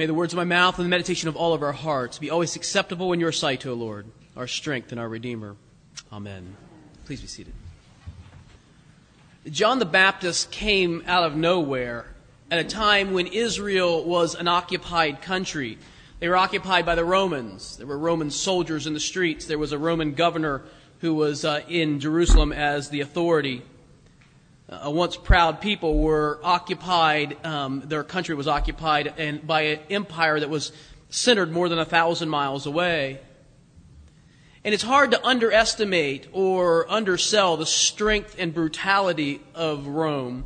May the words of my mouth and the meditation of all of our hearts be always acceptable in your sight, O Lord, our strength and our Redeemer. Amen. Please be seated. John the Baptist came out of nowhere at a time when Israel was an occupied country. They were occupied by the Romans. There were Roman soldiers in the streets. There was a Roman governor who was uh, in Jerusalem as the authority. Uh, a once proud people were occupied, um, their country was occupied and by an empire that was centered more than a thousand miles away. And it's hard to underestimate or undersell the strength and brutality of Rome.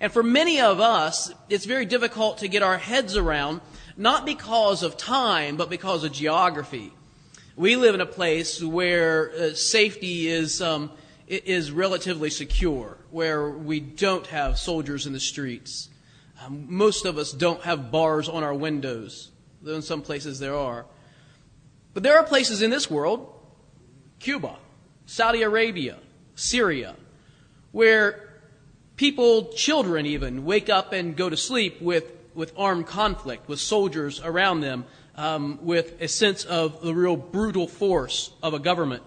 And for many of us, it's very difficult to get our heads around, not because of time, but because of geography. We live in a place where uh, safety is, um, is relatively secure, where we don't have soldiers in the streets. Um, most of us don't have bars on our windows, though in some places there are. But there are places in this world Cuba, Saudi Arabia, Syria, where people, children even, wake up and go to sleep with, with armed conflict, with soldiers around them, um, with a sense of the real brutal force of a government.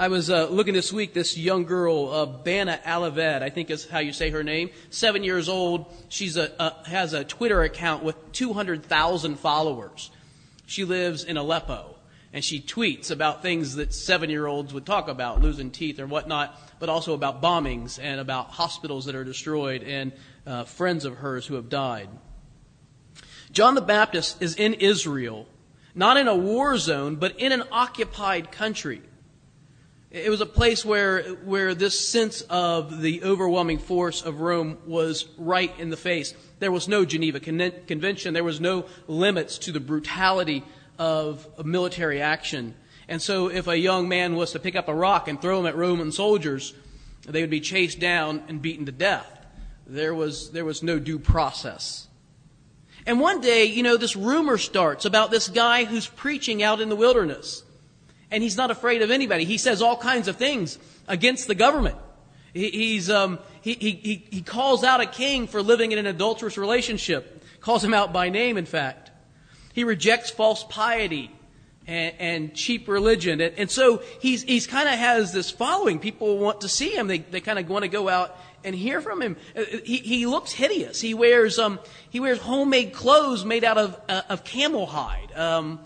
I was uh, looking this week, this young girl, uh, Bana Alabed, I think is how you say her name, seven years old. She's a, a has a Twitter account with 200,000 followers. She lives in Aleppo and she tweets about things that seven year olds would talk about, losing teeth or whatnot, but also about bombings and about hospitals that are destroyed and uh, friends of hers who have died. John the Baptist is in Israel, not in a war zone, but in an occupied country. It was a place where, where this sense of the overwhelming force of Rome was right in the face. There was no Geneva Convention. There was no limits to the brutality of, of military action. And so if a young man was to pick up a rock and throw him at Roman soldiers, they would be chased down and beaten to death. There was, there was no due process. And one day, you know, this rumor starts about this guy who's preaching out in the wilderness. And he's not afraid of anybody. He says all kinds of things against the government. He, he's, um, he, he, he calls out a king for living in an adulterous relationship. Calls him out by name, in fact. He rejects false piety and, and cheap religion. And, and so he's, he's kind of has this following. People want to see him. They, they kind of want to go out and hear from him. Uh, he, he looks hideous. He wears, um, he wears homemade clothes made out of, uh, of camel hide. Um,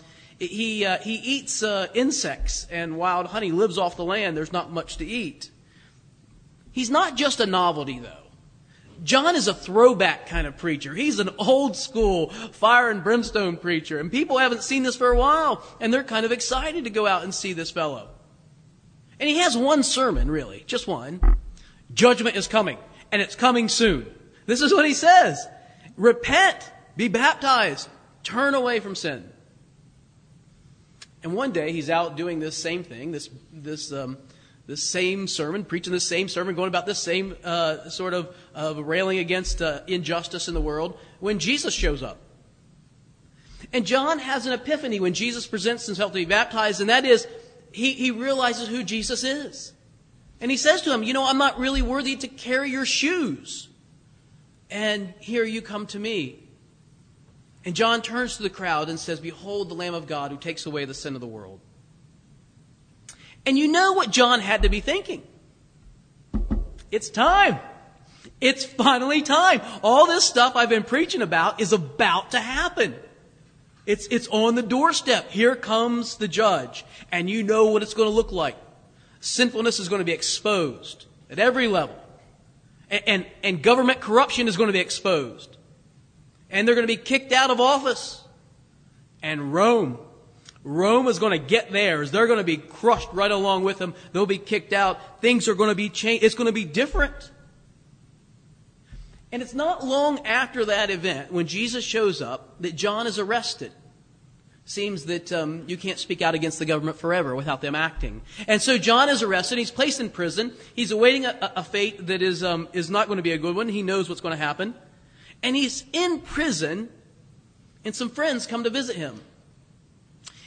he, uh, he eats uh, insects and wild honey, lives off the land. There's not much to eat. He's not just a novelty, though. John is a throwback kind of preacher. He's an old school fire and brimstone preacher. And people haven't seen this for a while, and they're kind of excited to go out and see this fellow. And he has one sermon, really, just one. Judgment is coming, and it's coming soon. This is what he says. Repent, be baptized, turn away from sin. And one day he's out doing this same thing, this, this, um, the same sermon, preaching the same sermon, going about the same uh, sort of, of railing against uh, injustice in the world, when Jesus shows up. And John has an epiphany when Jesus presents himself to be baptized, and that is, he, he realizes who Jesus is. And he says to him, You know, I'm not really worthy to carry your shoes. And here you come to me. And John turns to the crowd and says, Behold the Lamb of God who takes away the sin of the world. And you know what John had to be thinking. It's time. It's finally time. All this stuff I've been preaching about is about to happen. It's, it's on the doorstep. Here comes the judge. And you know what it's going to look like. Sinfulness is going to be exposed at every level. And, and, and government corruption is going to be exposed. And they're going to be kicked out of office. And Rome Rome is going to get theirs. They're going to be crushed right along with them. They'll be kicked out. Things are going to be changed. It's going to be different. And it's not long after that event, when Jesus shows up, that John is arrested. Seems that um, you can't speak out against the government forever without them acting. And so John is arrested. He's placed in prison. He's awaiting a, a fate that is, um, is not going to be a good one. He knows what's going to happen. And he's in prison, and some friends come to visit him.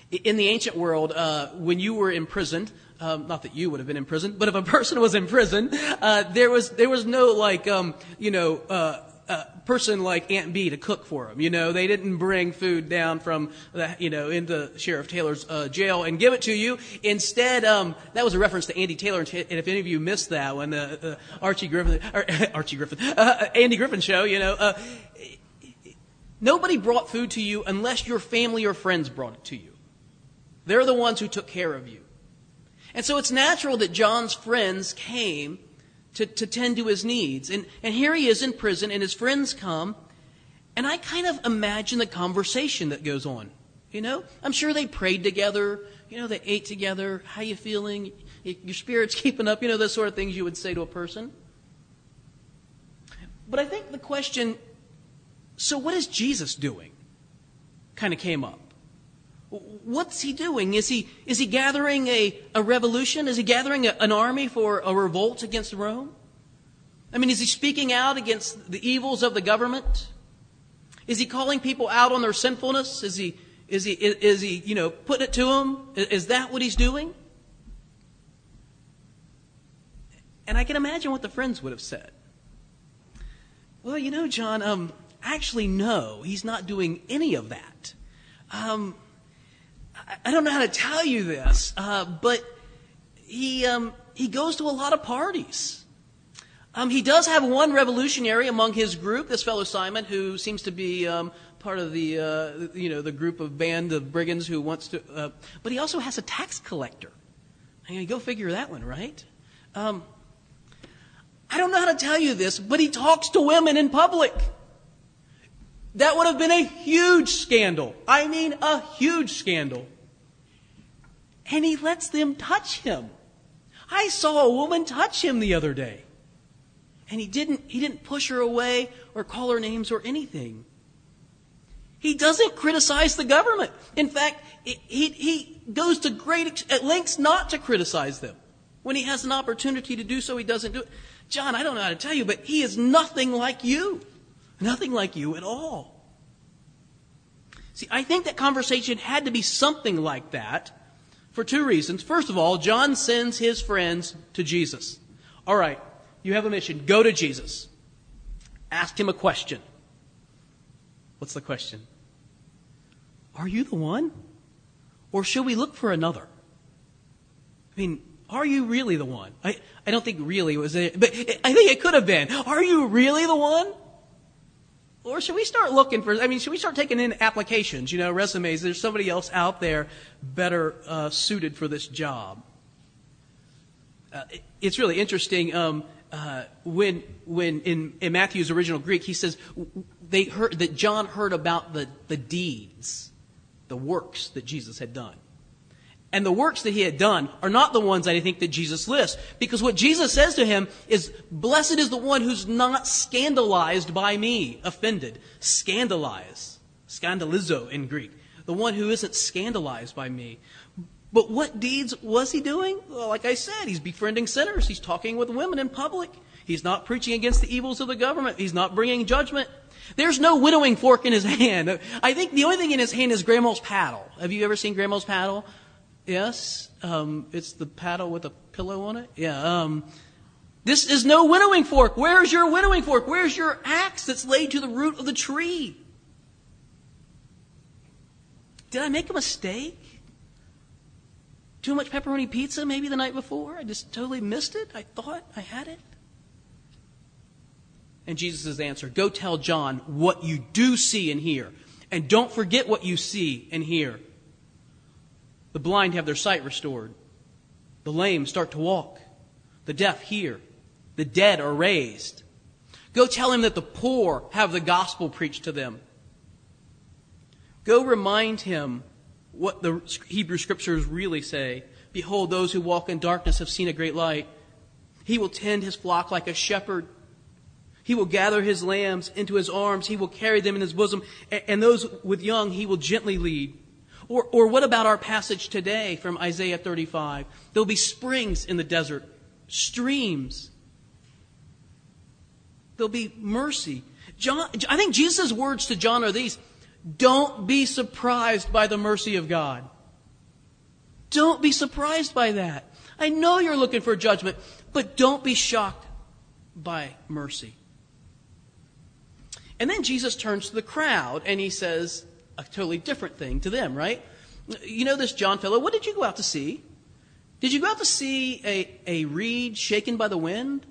In the ancient world, uh, when you were imprisoned, um, not that you would have been imprisoned, but if a person was in prison, uh, there was there was no like um, you know uh, a person like Aunt Bee to cook for them. You know, they didn't bring food down from the, you know, into Sheriff Taylor's uh, jail and give it to you. Instead, um, that was a reference to Andy Taylor. And if any of you missed that when the uh, Archie Griffin, or, Archie Griffin, uh, Andy Griffin show, you know, uh, nobody brought food to you unless your family or friends brought it to you. They're the ones who took care of you. And so it's natural that John's friends came to, to tend to his needs. And, and here he is in prison, and his friends come, and I kind of imagine the conversation that goes on. You know, I'm sure they prayed together. You know, they ate together. How you feeling? Your spirit's keeping up. You know, those sort of things you would say to a person. But I think the question, so what is Jesus doing? Kind of came up. What's he doing? Is he, is he gathering a, a revolution? Is he gathering a, an army for a revolt against Rome? I mean, is he speaking out against the evils of the government? Is he calling people out on their sinfulness? Is he, is he, is he, you know, putting it to them? Is that what he's doing? And I can imagine what the friends would have said. Well, you know, John, um, actually, no, he's not doing any of that. Um, I don't know how to tell you this, uh, but he um, he goes to a lot of parties. Um, he does have one revolutionary among his group, this fellow Simon, who seems to be um, part of the uh, you know the group of band of brigands who wants to. Uh, but he also has a tax collector. I mean, go figure that one, right? Um, I don't know how to tell you this, but he talks to women in public. That would have been a huge scandal. I mean, a huge scandal and he lets them touch him. I saw a woman touch him the other day. And he didn't, he didn't push her away or call her names or anything. He doesn't criticize the government. In fact, he, he goes to great lengths not to criticize them. When he has an opportunity to do so, he doesn't do it. John, I don't know how to tell you, but he is nothing like you. Nothing like you at all. See, I think that conversation had to be something like that for two reasons. First of all, John sends his friends to Jesus. All right, you have a mission. Go to Jesus. Ask him a question. What's the question? Are you the one? Or should we look for another? I mean, are you really the one? I, I don't think really was it, but I think it could have been. Are you really the one? Or should we start looking for, I mean, should we start taking in applications, you know, resumes? There's somebody else out there better uh, suited for this job. Uh, it's really interesting. Um, uh, when when in, in Matthew's original Greek, he says they heard that John heard about the, the deeds, the works that Jesus had done. And the works that he had done are not the ones I think that Jesus lists. Because what Jesus says to him is, Blessed is the one who's not scandalized by me, offended. Scandalize. Scandalizo in Greek. The one who isn't scandalized by me. But what deeds was he doing? Well, like I said, he's befriending sinners. He's talking with women in public. He's not preaching against the evils of the government. He's not bringing judgment. There's no winnowing fork in his hand. I think the only thing in his hand is grandma's paddle. Have you ever seen grandma's paddle? Yes, um, it's the paddle with a pillow on it. Yeah. Um, this is no winnowing fork. Where's your winnowing fork? Where's your axe that's laid to the root of the tree? Did I make a mistake? Too much pepperoni pizza maybe the night before? I just totally missed it? I thought I had it? And Jesus' answer Go tell John what you do see and hear. And don't forget what you see and hear. The blind have their sight restored. The lame start to walk. The deaf hear. The dead are raised. Go tell him that the poor have the gospel preached to them. Go remind him what the Hebrew scriptures really say. Behold, those who walk in darkness have seen a great light. He will tend his flock like a shepherd. He will gather his lambs into his arms. He will carry them in his bosom. And those with young he will gently lead. Or, or what about our passage today from Isaiah 35? There'll be springs in the desert, streams. There'll be mercy. John, I think Jesus' words to John are these Don't be surprised by the mercy of God. Don't be surprised by that. I know you're looking for judgment, but don't be shocked by mercy. And then Jesus turns to the crowd and he says a totally different thing to them, right? You know this John fellow, what did you go out to see? Did you go out to see a, a reed shaken by the wind?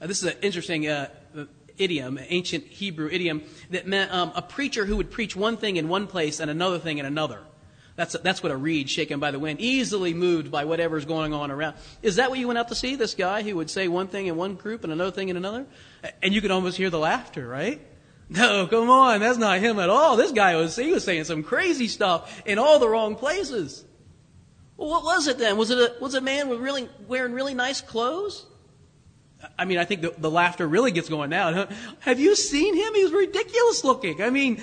Uh, this is an interesting uh, idiom, ancient Hebrew idiom, that meant um, a preacher who would preach one thing in one place and another thing in another. That's, that's what a reed shaken by the wind, easily moved by whatever's going on around. Is that what you went out to see? This guy who would say one thing in one group and another thing in another? And you could almost hear the laughter, right? No, come on, that's not him at all. This guy was, he was saying some crazy stuff in all the wrong places. Well, what was it then? Was it a, was a man with really, wearing really nice clothes? I mean, I think the, the laughter really gets going now. Have you seen him? He's ridiculous looking. I mean,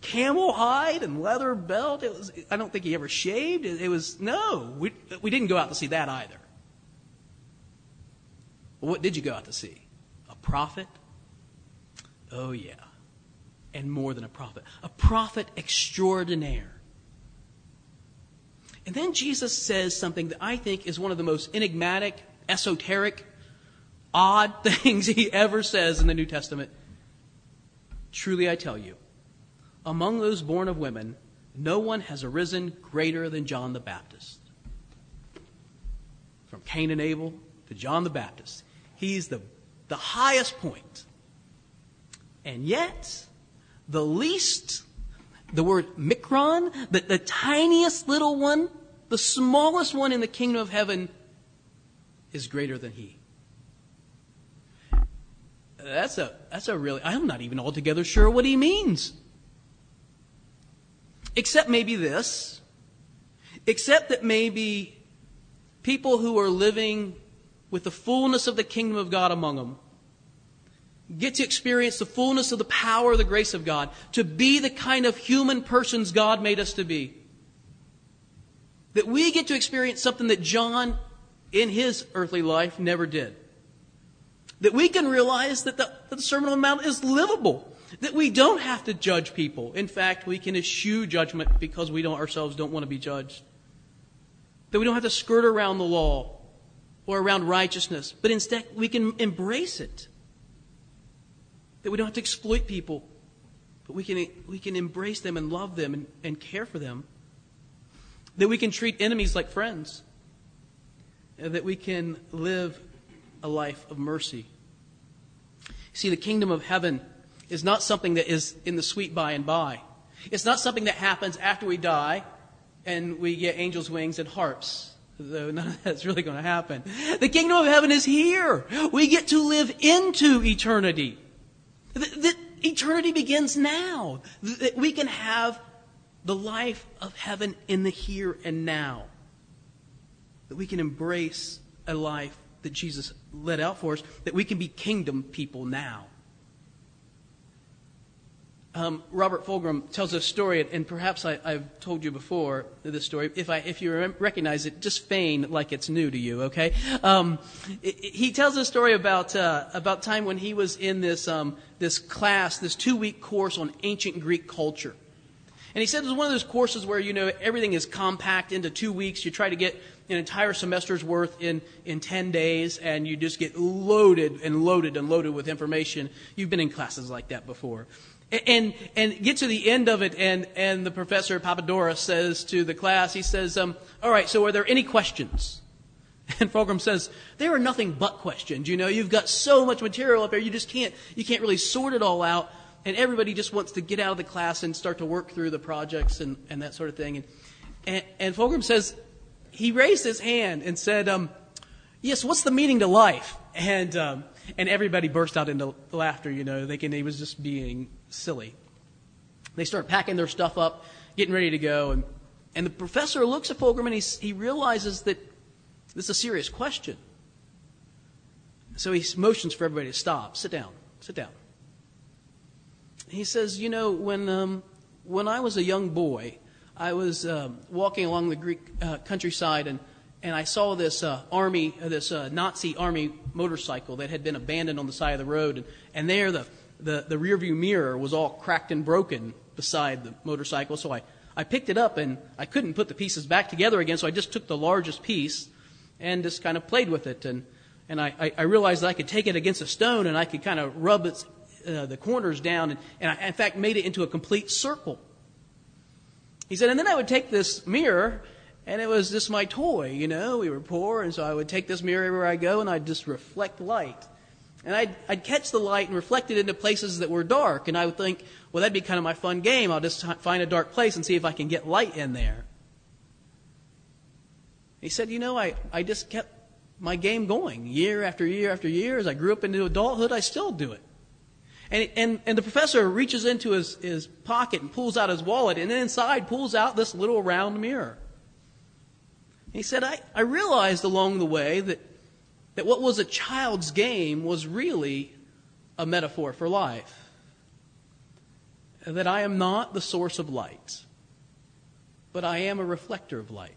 camel hide and leather belt. It was, I don't think he ever shaved. It, it was, no, we, we didn't go out to see that either. Well, what did you go out to see? A prophet? Oh, yeah. And more than a prophet. A prophet extraordinaire. And then Jesus says something that I think is one of the most enigmatic, esoteric, odd things he ever says in the New Testament. Truly I tell you, among those born of women, no one has arisen greater than John the Baptist. From Cain and Abel to John the Baptist. He's the, the highest point. And yet, the least, the word mikron, the, the tiniest little one, the smallest one in the kingdom of heaven, is greater than he. That's a, that's a really, I'm not even altogether sure what he means. Except maybe this. Except that maybe people who are living with the fullness of the kingdom of God among them get to experience the fullness of the power of the grace of God, to be the kind of human persons God made us to be. That we get to experience something that John, in his earthly life, never did. That we can realize that the, that the Sermon on the Mount is livable. That we don't have to judge people. In fact, we can eschew judgment because we don't ourselves don't want to be judged. That we don't have to skirt around the law or around righteousness, but instead we can embrace it. That we don't have to exploit people, but we can, we can embrace them and love them and, and care for them. That we can treat enemies like friends. That we can live a life of mercy. See, the kingdom of heaven is not something that is in the sweet by and by. It's not something that happens after we die and we get angels' wings and harps. Though none of that's really going to happen. The kingdom of heaven is here. We get to live into eternity. The, eternity begins now. That we can have the life of heaven in the here and now. That we can embrace a life that Jesus led out for us, that we can be kingdom people now. Um, Robert Fulghum tells a story, and perhaps I, have told you before this story. If, I, if you recognize it, just feign like it's new to you, okay? Um, it, he tells a story about uh, about time when he was in this um, this class, this two week course on ancient Greek culture. And he said it was one of those courses where, you know, everything is compact into two weeks. You try to get an entire semester's worth in, in 10 days, and you just get loaded and loaded and loaded with information. You've been in classes like that before. And, and get to the end of it, and, and the professor, Papadopoulos, says to the class, he says, um, All right, so are there any questions? And Fulghum says, there are nothing but questions. You know, you've got so much material up there, you just can't, you can't really sort it all out. And everybody just wants to get out of the class and start to work through the projects and, and that sort of thing. And, and, and Fulghum says, he raised his hand and said, um, Yes, what's the meaning to life? And, um, and everybody burst out into laughter, you know, thinking he was just being silly. They start packing their stuff up, getting ready to go. And, and the professor looks at Fulghum and he, he realizes that this is a serious question. So he motions for everybody to stop. Sit down. Sit down. He says, You know, when, um, when I was a young boy, I was um, walking along the Greek uh, countryside and, and I saw this uh, army, uh, this Nazi army motorcycle that had been abandoned on the side of the road. And, and there, the, the, the rearview mirror was all cracked and broken beside the motorcycle. So I, I picked it up and I couldn't put the pieces back together again. So I just took the largest piece and just kind of played with it. And, and I, I realized that I could take it against a stone and I could kind of rub its uh, the corners down, and, and I, in fact, made it into a complete circle. He said, and then I would take this mirror, and it was just my toy, you know. We were poor, and so I would take this mirror everywhere I go, and I'd just reflect light. And I'd, I'd catch the light and reflect it into places that were dark, and I would think, well, that'd be kind of my fun game. I'll just find a dark place and see if I can get light in there. He said, you know, I, I just kept my game going year after year after year. As I grew up into adulthood, I still do it. And, and, and the professor reaches into his, his pocket and pulls out his wallet, and then inside pulls out this little round mirror. He said, I, I realized along the way that, that what was a child's game was really a metaphor for life. That I am not the source of light, but I am a reflector of light.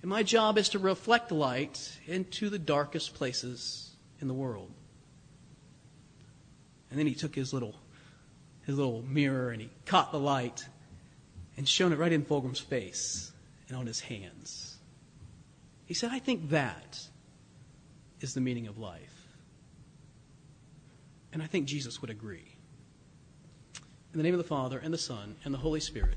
And my job is to reflect light into the darkest places in the world. And then he took his little, his little mirror and he caught the light and shone it right in Fulghum's face and on his hands. He said, I think that is the meaning of life. And I think Jesus would agree. In the name of the Father, and the Son, and the Holy Spirit.